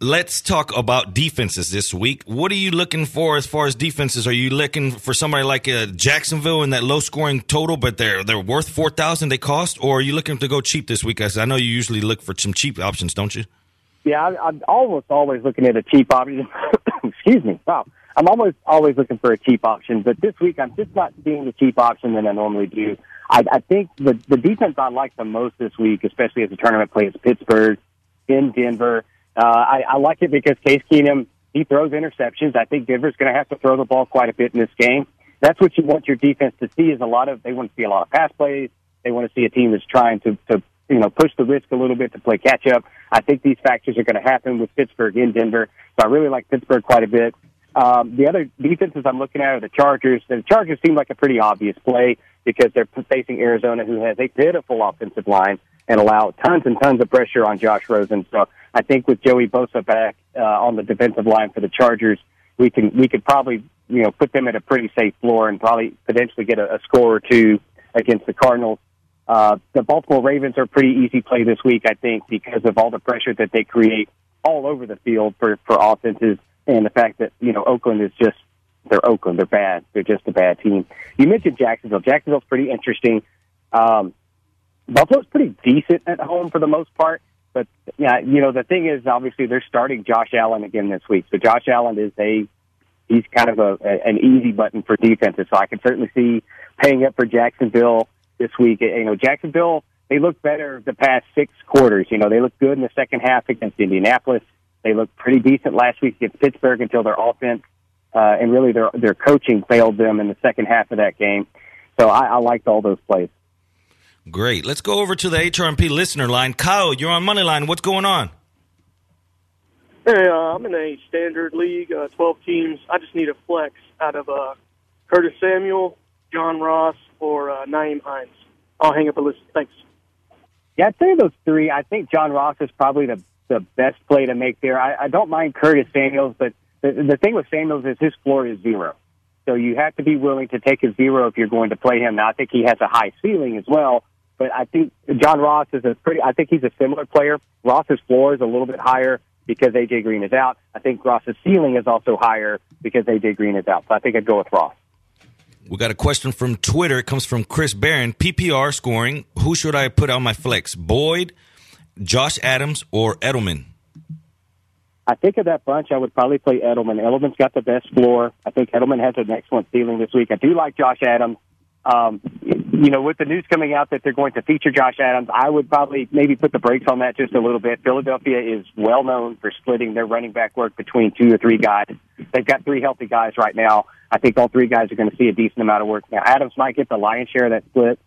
Let's talk about defenses this week. What are you looking for as far as defenses? Are you looking for somebody like uh, Jacksonville in that low scoring total, but they're they're worth four thousand they cost, or are you looking to go cheap this week? I know you usually look for some cheap options, don't you? Yeah, I, I'm almost always looking at a cheap option. Excuse me. Wow. I'm almost always looking for a cheap option, but this week I'm just not seeing the cheap option that I normally do. I, I think the the defense I like the most this week, especially as a tournament play, is Pittsburgh in Denver. Uh, I, I like it because Case Keenum he throws interceptions. I think Denver's going to have to throw the ball quite a bit in this game. That's what you want your defense to see is a lot of they want to see a lot of pass plays. They want to see a team that's trying to to you know push the risk a little bit to play catch up. I think these factors are going to happen with Pittsburgh in Denver. So I really like Pittsburgh quite a bit. Um, the other defenses I'm looking at are the Chargers. The Chargers seem like a pretty obvious play because they're facing Arizona, who has a pitiful offensive line and allow tons and tons of pressure on Josh Rosen. So I think with Joey Bosa back uh, on the defensive line for the Chargers, we can we could probably you know put them at a pretty safe floor and probably potentially get a, a score or two against the Cardinals. Uh, the Baltimore Ravens are a pretty easy play this week, I think, because of all the pressure that they create all over the field for for offenses and the fact that you know Oakland is just they're Oakland, they're bad, they're just a bad team. You mentioned Jacksonville. Jacksonville's pretty interesting. Um, Buffalo's pretty decent at home for the most part. But yeah, you know the thing is, obviously they're starting Josh Allen again this week. So Josh Allen is a he's kind of a, a an easy button for defenses. So I can certainly see paying up for Jacksonville this week. You know, Jacksonville they look better the past six quarters. You know, they look good in the second half against Indianapolis. They looked pretty decent last week against Pittsburgh until their offense uh, and really their their coaching failed them in the second half of that game. So I, I liked all those plays. Great. Let's go over to the HRMP listener line. Kyle, you're on money line. What's going on? Hey, uh, I'm in a standard league, uh, 12 teams. I just need a flex out of uh, Curtis Samuel, John Ross, or uh, Nyheim Hines. I'll hang up a list. Thanks. Yeah, I'd say those three. I think John Ross is probably the the best play to make there. I, I don't mind Curtis Samuels, but the, the thing with Samuels is his floor is zero. So you have to be willing to take a zero if you're going to play him. Now, I think he has a high ceiling as well, but I think John Ross is a pretty. I think he's a similar player. Ross's floor is a little bit higher because AJ Green is out. I think Ross's ceiling is also higher because AJ Green is out. So I think I'd go with Ross. We got a question from Twitter. It comes from Chris Barron. PPR scoring. Who should I put on my flex? Boyd, Josh Adams, or Edelman? I think of that bunch, I would probably play Edelman. Edelman's got the best floor. I think Edelman has an excellent ceiling this week. I do like Josh Adams. Um, you know, with the news coming out that they're going to feature Josh Adams, I would probably maybe put the brakes on that just a little bit. Philadelphia is well known for splitting their running back work between two or three guys. They've got three healthy guys right now. I think all three guys are going to see a decent amount of work. Now, Adams might get the lion's share of that split,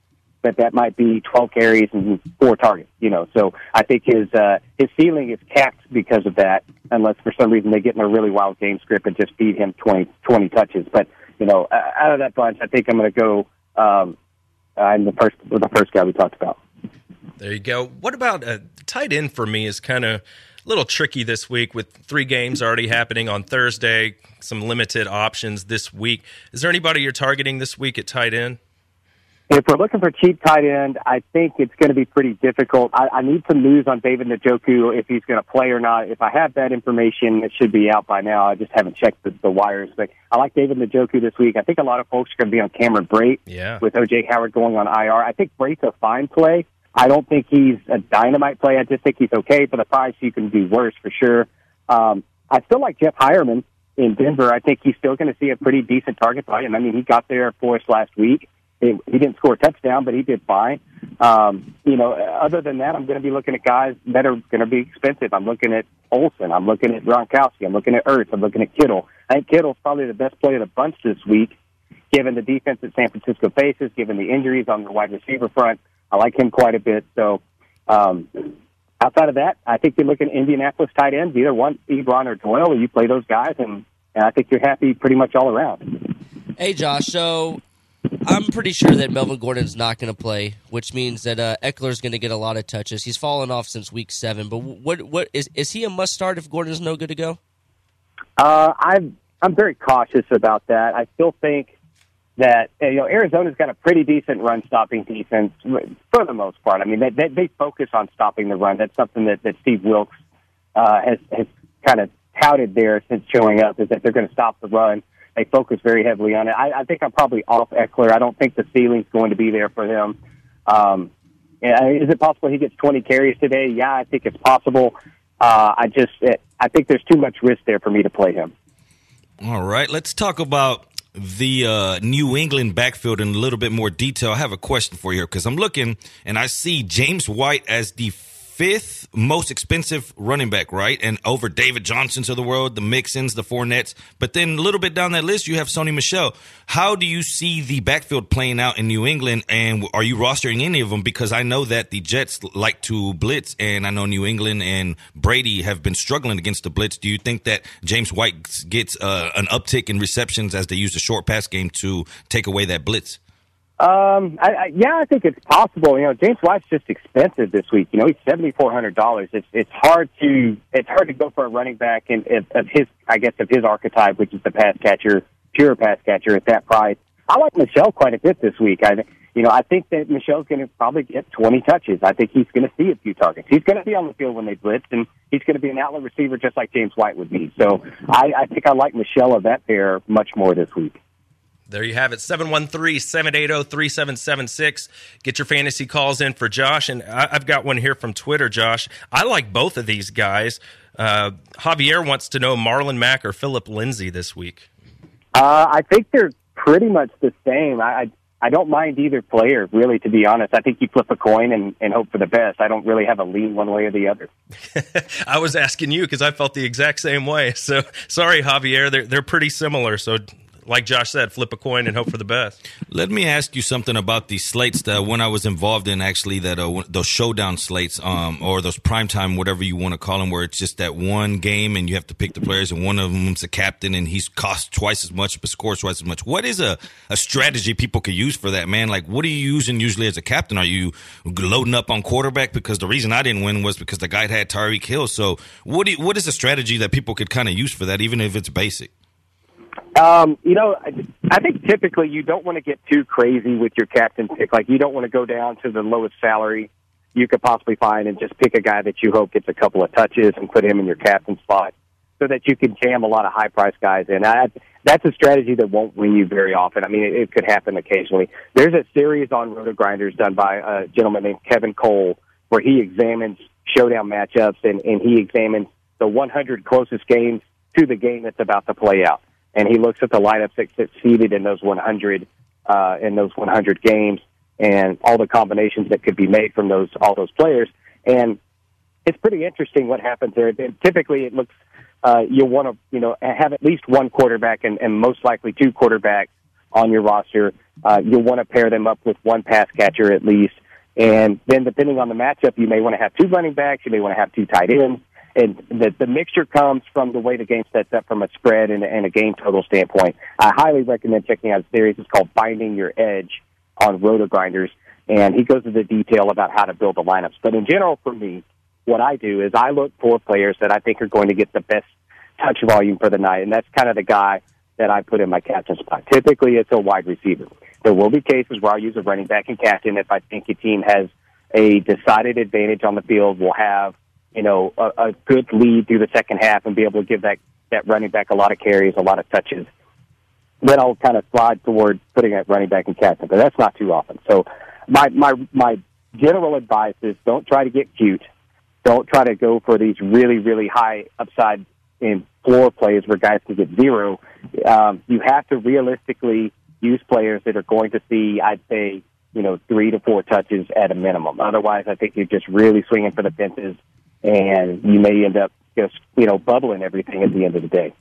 but that might be 12 carries and four targets, you know. So I think his, uh, his ceiling is capped because of that, unless for some reason they get in a really wild game script and just feed him 20, 20 touches. But, you know, out of that bunch, I think I'm going to go, um, I'm the first, the first guy we talked about. There you go. What about uh, tight end for me is kind of a little tricky this week with three games already happening on Thursday, some limited options this week. Is there anybody you're targeting this week at tight end? If we're looking for cheap tight end, I think it's going to be pretty difficult. I, I need some news on David Njoku if he's going to play or not. If I have that information, it should be out by now. I just haven't checked the, the wires, but I like David Njoku this week. I think a lot of folks are going to be on Cameron Brate Yeah. with OJ Howard going on IR. I think Brate's a fine play. I don't think he's a dynamite play. I just think he's okay for the price. You can do worse for sure. Um, I still like Jeff Heuerman in Denver. I think he's still going to see a pretty decent target volume. I mean, he got there for us last week. He, he didn't score a touchdown, but he did fine. Um, you know, other than that, I'm going to be looking at guys that are going to be expensive. I'm looking at Olsen. I'm looking at Gronkowski. I'm looking at Ertz. I'm looking at Kittle. I think Kittle's probably the best play of the bunch this week, given the defense that San Francisco faces, given the injuries on the wide receiver front. I like him quite a bit. So, um, outside of that, I think you're looking at Indianapolis tight ends, either one, Ebron or Doyle, and you play those guys, and, and I think you're happy pretty much all around. Hey, Josh. So I'm pretty sure that Melvin Gordon's not going to play, which means that uh, Ekeler's going to get a lot of touches. He's fallen off since week seven. But what what is is he a must start if Gordon's no good to go? Uh, I'm I'm very cautious about that. I still think that you know Arizona's got a pretty decent run stopping defense for the most part. I mean, they they, they focus on stopping the run. That's something that, that Steve Wilks uh, has has kind of touted there since showing up is that they're going to stop the run. They focus very heavily on it. I, I think I'm probably off Ekeler. I don't think the ceiling's going to be there for him. Um, is it possible he gets 20 carries today? Yeah, I think it's possible. Uh, I just, I think there's too much risk there for me to play him. All right, let's talk about the uh, New England backfield in a little bit more detail. I have a question for you because I'm looking and I see James White as the fifth most expensive running back, right? And over David Johnsons of the world, the Mixons, the Fournettes. But then a little bit down that list, you have Sony Michel. How do you see the backfield playing out in New England? And are you rostering any of them? Because I know that the Jets like to blitz, and I know New England and Brady have been struggling against the blitz. Do you think that James White gets uh, an uptick in receptions as they use the short pass game to take away that blitz? Um, I, I, yeah, I think it's possible. You know, James White's just expensive this week. You know, he's seventy four hundred dollars. It's it's hard to it's hard to go for a running back and of, of his I guess of his archetype, which is the pass catcher, pure pass catcher at that price. I like Michel quite a bit this week. I you know I think that Michel's going to probably get twenty touches. I think he's going to see a few targets. He's going to be on the field when they blitz, and he's going to be an outlet receiver just like James White would be. So I, I think I like Michel of that pair much more this week. There you have it 713 780 3776. Get your fantasy calls in for Josh. And I, have got one here from Twitter, Josh. I like both of these guys. Uh, Javier wants to know Marlon Mack or Phillip Lindsay this week. Uh, I think they're pretty much the same. I, I I don't mind either player, really, to be honest. I think you flip a coin and, and hope for the best. I don't really have a lean one way or the other. I was asking you because I felt the exact same way. So sorry, Javier. They're they're pretty similar. So like Josh said, flip a coin and hope for the best. Let me ask you something about these slates that when I was involved in actually that uh, those showdown slates um, or those primetime whatever you want to call them where it's just that one game and you have to pick the players and one of them's a captain and he's cost twice as much but scores twice as much. What is a, a strategy people could use for that, man? Like what are you using usually as a captain? Are you loading up on quarterback? Because the reason I didn't win was because the guy had Tyreek Hill. So what, you, what is a strategy that people could kind of use for that even if it's basic? Um, you know, I, think typically you don't want to get too crazy with your captain pick. Like you don't want to go down to the lowest salary you could possibly find and just pick a guy that you hope gets a couple of touches and put him in your captain spot so that you can jam a lot of high price guys in. I, that's a strategy that won't win you very often. I mean, it, it could happen occasionally. There's a series on Roto Grinders done by a gentleman named Kevin Cole where he examines showdown matchups and, and he examines the 100 closest games to the game that's about to play out and he looks at the lineups that get seated in those 100 uh, in those 100 games, and all the combinations that could be made from those all those players. And it's pretty interesting what happens there. And typically, it looks uh, you'll want to you know have at least one quarterback and, and most likely two quarterbacks on your roster. Uh, you'll want to pair them up with one pass catcher at least. And then depending on the matchup, you may want to have two running backs. You may want to have two tight ends. And the, the mixture comes from the way the game sets up from a spread and, and a game total standpoint. I highly recommend checking out a series. It's called Finding Your Edge on Roto Grinders. And he goes into detail about how to build the lineups. But in general, for me, what I do is I look for players that I think are going to get the best touch volume for the night. And that's kind of the guy that I put in my captain spot. Typically, it's a wide receiver. There will be cases where I'll use a running back and captain if I think a team has a decided advantage on the field, will have you know a, a good lead through the second half, and be able to give that that running back a lot of carries, a lot of touches. Then I'll kind of slide toward putting that running back in captain, but that's not too often. So my my my general advice is don't try to get cute. Don't try to go for these really really high upside in floor plays where guys can get zero. Um, you have to realistically use players that are going to see, I'd say, you know, three to four touches at a minimum. Otherwise, I think you're just really swinging for the fences, and you may end up just you know bubbling everything at the end of the day.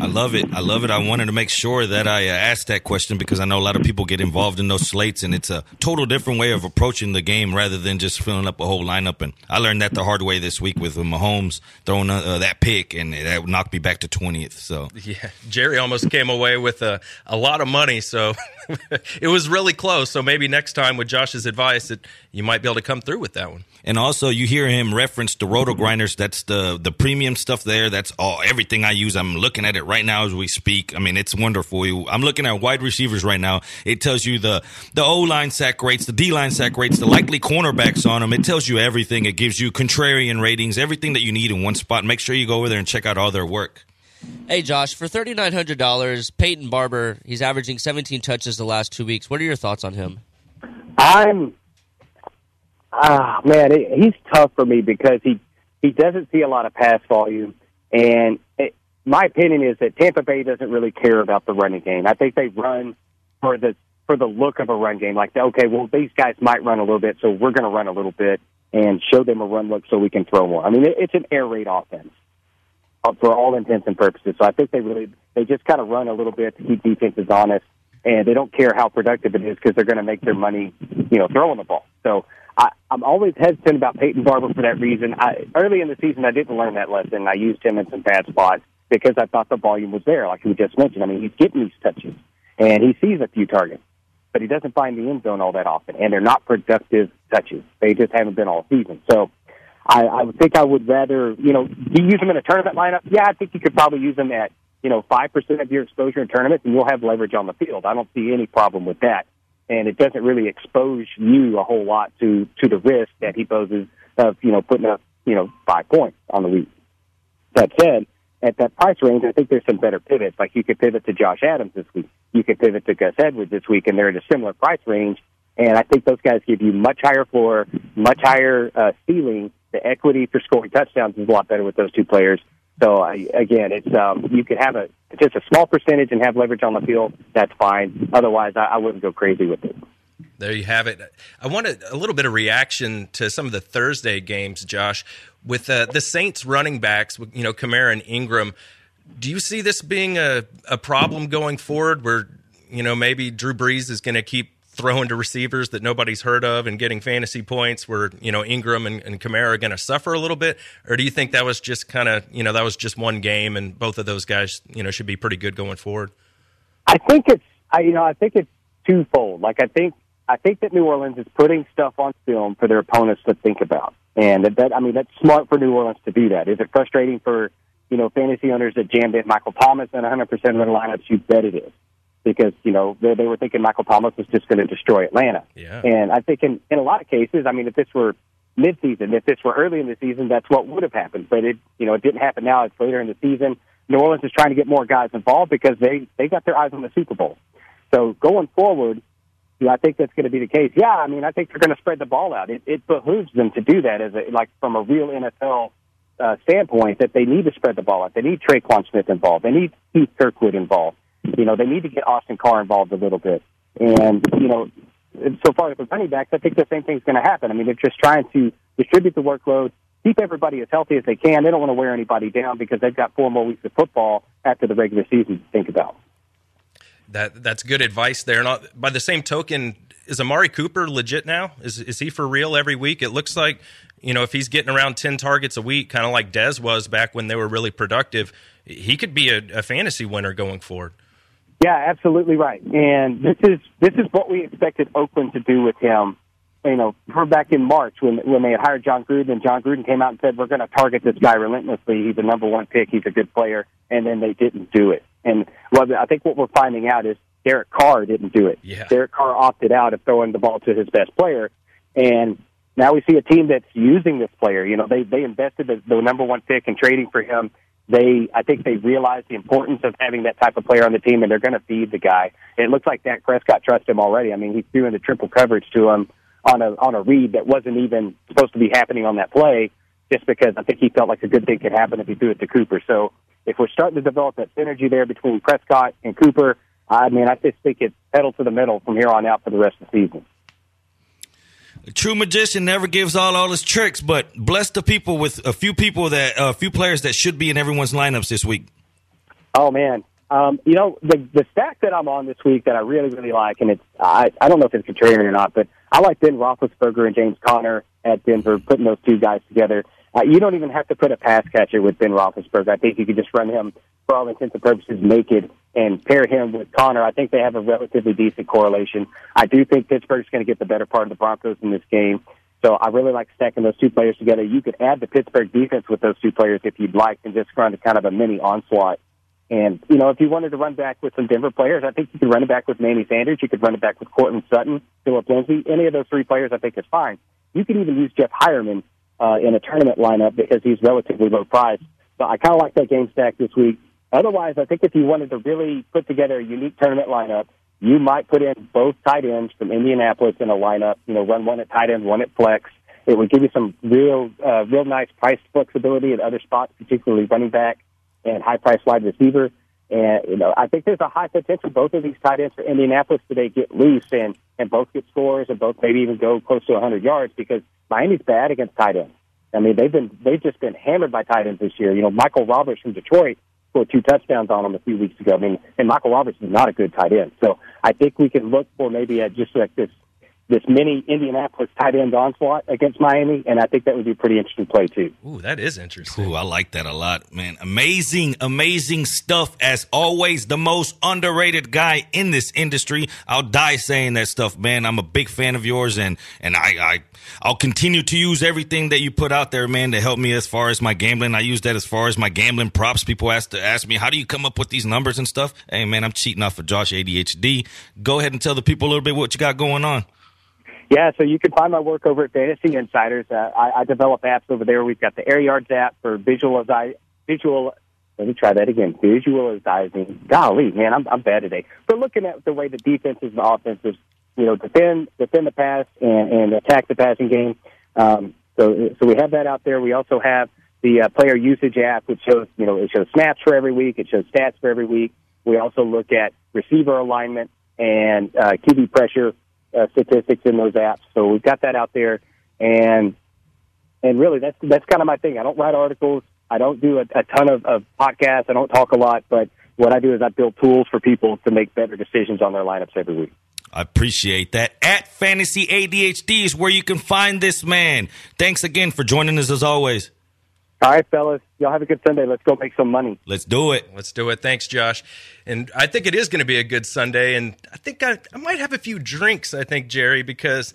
I love it. I love it. I wanted to make sure that I uh, asked that question because I know a lot of people get involved in those slates, and it's a total different way of approaching the game rather than just filling up a whole lineup. And I learned that the hard way this week with Mahomes throwing uh, uh, that pick, and that knocked me back to twentieth. So Yeah, Jerry almost came away with a, a lot of money, so it was really close. So maybe next time with Josh's advice, that you might be able to come through with that one. And also, you hear him reference the roto grinders. That's the the premium stuff there. That's all everything I use. I'm looking at it right now as we speak. I mean, it's wonderful. I'm looking at wide receivers right now. It tells you the the O line sack rates, the D line sack rates, the likely cornerbacks on them. It tells you everything. It gives you contrarian ratings, everything that you need in one spot. Make sure you go over there and check out all their work. Hey Josh, for thirty nine hundred dollars, Peyton Barber, he's averaging seventeen touches the last two weeks. What are your thoughts on him? I'm ah man, it, he's tough for me because he he doesn't see a lot of pass volume, and it, my opinion is that Tampa Bay doesn't really care about the running game. I think they run for the for the look of a run game. Like, okay, well these guys might run a little bit, so we're going to run a little bit and show them a run look so we can throw more. I mean, it, it's an air raid offense uh, for all intents and purposes. So I think they really they just kind of run a little bit to keep defenses honest, and they don't care how productive it is because they're going to make their money, you know, throwing the ball. So I, I'm always hesitant about Peyton Barber for that reason. I, early in the season, I didn't learn that lesson. I used him in some bad spots because I thought the volume was there, like we just mentioned. I mean, he's getting these touches and he sees a few targets, but he doesn't find the end zone all that often, and they're not productive touches. They just haven't been all season. So I, I would think I would rather, you know, do you use them in a tournament lineup? Yeah, I think you could probably use them at, you know, 5% of your exposure in tournaments and you'll have leverage on the field. I don't see any problem with that. And it doesn't really expose you a whole lot to, to the risk that he poses of, you know, putting up, you know, five points on the week. That said, at that price range, I think there's some better pivots. Like you could pivot to Josh Adams this week. You could pivot to Gus Edwards this week, and they're at a similar price range. And I think those guys give you much higher floor, much higher uh, ceiling. The equity for scoring touchdowns is a lot better with those two players. So I, again, it's um, you could have a just a small percentage and have leverage on the field. That's fine. Otherwise, I, I wouldn't go crazy with it. There you have it. I wanted a little bit of reaction to some of the Thursday games, Josh, with uh, the Saints running backs, you know, Kamara and Ingram. Do you see this being a, a problem going forward where, you know, maybe Drew Brees is going to keep throwing to receivers that nobody's heard of and getting fantasy points where, you know, Ingram and, and Kamara are going to suffer a little bit? Or do you think that was just kind of, you know, that was just one game and both of those guys, you know, should be pretty good going forward? I think it's, I, you know, I think it's twofold. Like I think, I think that New Orleans is putting stuff on film for their opponents to think about, and that, that I mean that's smart for New Orleans to do that. Is it frustrating for you know fantasy owners that jammed in Michael Thomas in 100 percent of their lineups? You bet it is, because you know they, they were thinking Michael Thomas was just going to destroy Atlanta. Yeah. And I think in in a lot of cases, I mean, if this were mid-season, if this were early in the season, that's what would have happened. But it you know it didn't happen now. It's later in the season. New Orleans is trying to get more guys involved because they they got their eyes on the Super Bowl. So going forward, you know, I think that's going to be the case. Yeah, I mean, I think they're going to spread the ball out. It, it behooves them to do that as a, like from a real NFL uh, standpoint that they need to spread the ball out. They need Tre'Quan Smith involved. They need Keith Kirkwood involved. You know, they need to get Austin Carr involved a little bit. And you know, so far with the running backs, I think the same thing's going to happen. I mean, they're just trying to distribute the workload, keep everybody as healthy as they can. They don't want to wear anybody down because they've got four more weeks of football after the regular season to think about. That that's good advice there. Not uh, by the same token, is Amari Cooper legit now? Is is he for real every week? It looks like you know if he's getting around ten targets a week, kind of like Dez was back when they were really productive, he could be a, a fantasy winner going forward. Yeah, absolutely right. And this is this is what we expected Oakland to do with him. You know, we're back in March when when they had hired Jon Gruden, and Jon Gruden came out and said, "We're going to target this guy relentlessly. He's a number one pick. He's a good player." And then they didn't do it. And well, I think what we're finding out is Derek Carr didn't do it. Yeah. Derek Carr opted out of throwing the ball to his best player, and now we see a team that's using this player. You know, they they invested the, the number one pick in trading for him. They, I think they realize the importance of having that type of player on the team, and they're going to feed the guy. It looks like Dak Prescott trusts him already. I mean, he threw doing the triple coverage to him on a on a read that wasn't even supposed to be happening on that play, just because I think he felt like a good thing could happen if he threw it to Cooper. So if we're starting to develop that synergy there between Prescott and Cooper, I mean, I just think it's pedal to the metal from here on out for the rest of the season. A true magician never gives all all his tricks, but bless the people with a few people that a few players that should be in everyone's lineups this week. Oh man, um, you know the the stack that I'm on this week that I really really like, and it's I I don't know if it's contrarian or not, but I like Ben Roethlisberger and James Conner at Denver, putting those two guys together. Uh, you don't even have to put a pass catcher with Ben Roethlisberger. I think you could just run him for all intents and purposes naked and pair him with Conner. I think they have a relatively decent correlation. I do think Pittsburgh's going to get the better part of the Broncos in this game. So I really like stacking those two players together. You could add the Pittsburgh defense with those two players if you'd like and just run kind of a mini onslaught. And, you know, if you wanted to run back with some Denver players, I think you could run it back with Manny Sanders. You could run it back with Courtland Sutton, Phillip Lindsay. Any of those three players I think is fine. You could even use Jeff Heuerman uh, in a tournament lineup because he's relatively low priced. So I kind of like that game stack this week. Otherwise, I think if you wanted to really put together a unique tournament lineup, you might put in both tight ends from Indianapolis in a lineup. You know, run one at tight end, one at flex. It would give you some real, uh, real nice price flexibility at other spots, particularly running back and high price wide receiver. And you know, I think there's a high potential both of these tight ends for Indianapolis today get loose and and both get scores and both maybe even go close to 100 yards because Miami's bad against tight ends. I mean, they've been they've just been hammered by tight ends this year. You know, Michael Roberts from Detroit scored two touchdowns on them a few weeks ago. I mean, and Michael Roberts is not a good tight end. So I think we can look for maybe a, just like this this mini Indianapolis tight end onslaught against Miami, and I think that would be a pretty interesting play too. Ooh, that is interesting. Ooh, I like that a lot, man. Amazing, amazing stuff. As always, the most underrated guy in this industry. I'll die saying that stuff, man. I'm a big fan of yours, and and I, I I'll continue to use everything that you put out there, man, to help me as far as my gambling. I use that as far as my gambling props. People ask to ask me, how do you come up with these numbers and stuff? Hey, man, I'm cheating off of Josh ADHD. Go ahead and tell the people a little bit what you got going on. Yeah, so you can find my work over at Fantasy Insiders. Uh, I, I develop apps over there. We've got the Air Yards app for visual visual. Let me try that again. Visualizing. Golly, man, I'm I'm bad today. But looking at the way the defenses and offenses, you know, defend defend the pass and and attack the passing game. Um, so so we have that out there. We also have the uh, player usage app, which shows you know it shows snaps for every week. It shows stats for every week. We also look at receiver alignment and uh, QB pressure uh, statistics in those apps. So we've got that out there, and and really that's that's kind of my thing. I don't write articles. I don't do a, a ton of, of podcasts. I don't talk a lot, but what I do is I build tools for people to make better decisions on their lineups every week. I appreciate that. At Fantasy ADHD is where you can find this man. Thanks again for joining us as always. All right, fellas. Y'all have a good Sunday. Let's go make some money. Let's do it. Let's do it. Thanks, Josh. And I think it is going to be a good Sunday. And I think I, I might have a few drinks, I think, Jerry, because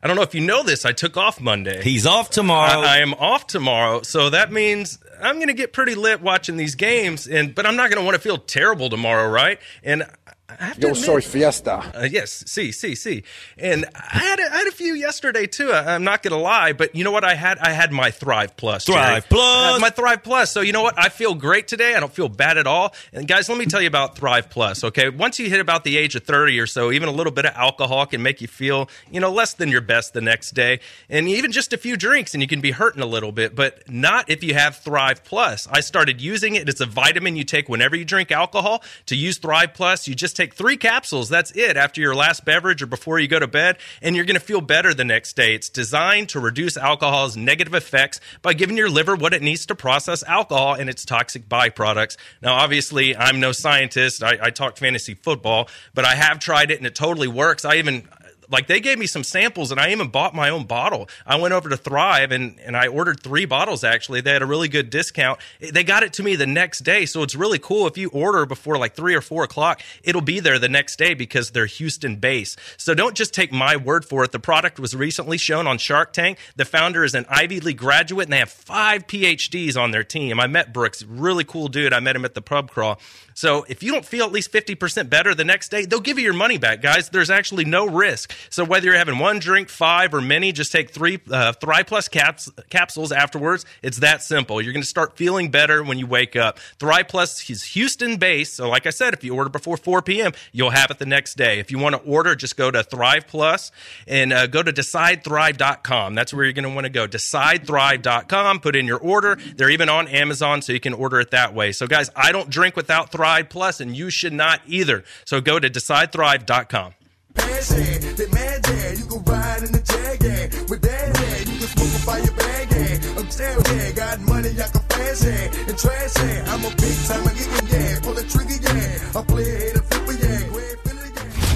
I don't know if you know this. I took off Monday. He's off tomorrow. I, I am off tomorrow. So that means I'm going to get pretty lit watching these games. And But I'm not going to want to feel terrible tomorrow, right? And I have to Yo admit- soy fiesta. uh, yes, see, see, see, and I had a, I had a few yesterday too. I, I'm not gonna lie, but you know what? I had I had my Thrive Plus. Jerry. Thrive Plus! I had my Thrive Plus. So you know what? I feel great today. I don't feel bad at all. And guys, let me tell you about Thrive Plus. Okay, once you hit about the age of 30 or so, even a little bit of alcohol can make you feel you know less than your best the next day, and even just a few drinks and you can be hurting a little bit. But not if you have Thrive Plus. I started using it. It's a vitamin you take whenever you drink alcohol. To use Thrive Plus, you just take three capsules. That's it after your last beverage or before you go to bed, and you're going to feel better the next day. It's designed to reduce alcohol's negative effects by giving your liver what it needs to process alcohol and its toxic byproducts. Now, obviously, I'm no scientist. I, I talk fantasy football, but I have tried it and it totally works. I even like they gave me some samples and I even bought my own bottle. I went over to Thrive and, and I ordered three bottles actually. They had a really good discount. They got it to me the next day. So it's really cool. If you order before like three or four o'clock, it'll be there the next day because they're Houston based. So don't just take my word for it. The product was recently shown on Shark Tank. The founder is an Ivy League graduate and they have five PhDs on their team. I met Brooks, really cool dude. I met him at the pub crawl. So if you don't feel at least 50% better the next day, they'll give you your money back, guys. There's actually no risk. So whether you're having one drink, five, or many, just take three uh, Thrive Plus caps- capsules afterwards. It's that simple. You're going to start feeling better when you wake up. Thrive Plus is Houston based. So like I said, if you order before 4 p.m., you'll have it the next day. If you want to order, just go to Thrive Plus and uh, go to decidethrive.com. That's where you're going to want to go. Decidethrive.com. Put in your order. They're even on Amazon, so you can order it that way. So guys, I don't drink without Thrive Plus, and you should not either. So go to decidethrive.com. Passion, they mad, yeah. You can ride in the jag, yeah. With that, yeah. You can smoke by your bag, yeah. I'm still, yeah. Got money, I can flash, yeah. And trash, yeah. I'm a big time, I get yeah. Pull the trigger, yeah. I play a hater, flipper, yeah. Go ahead,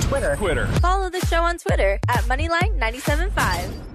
Twitter. Twitter. Follow the show on Twitter at Moneyline975.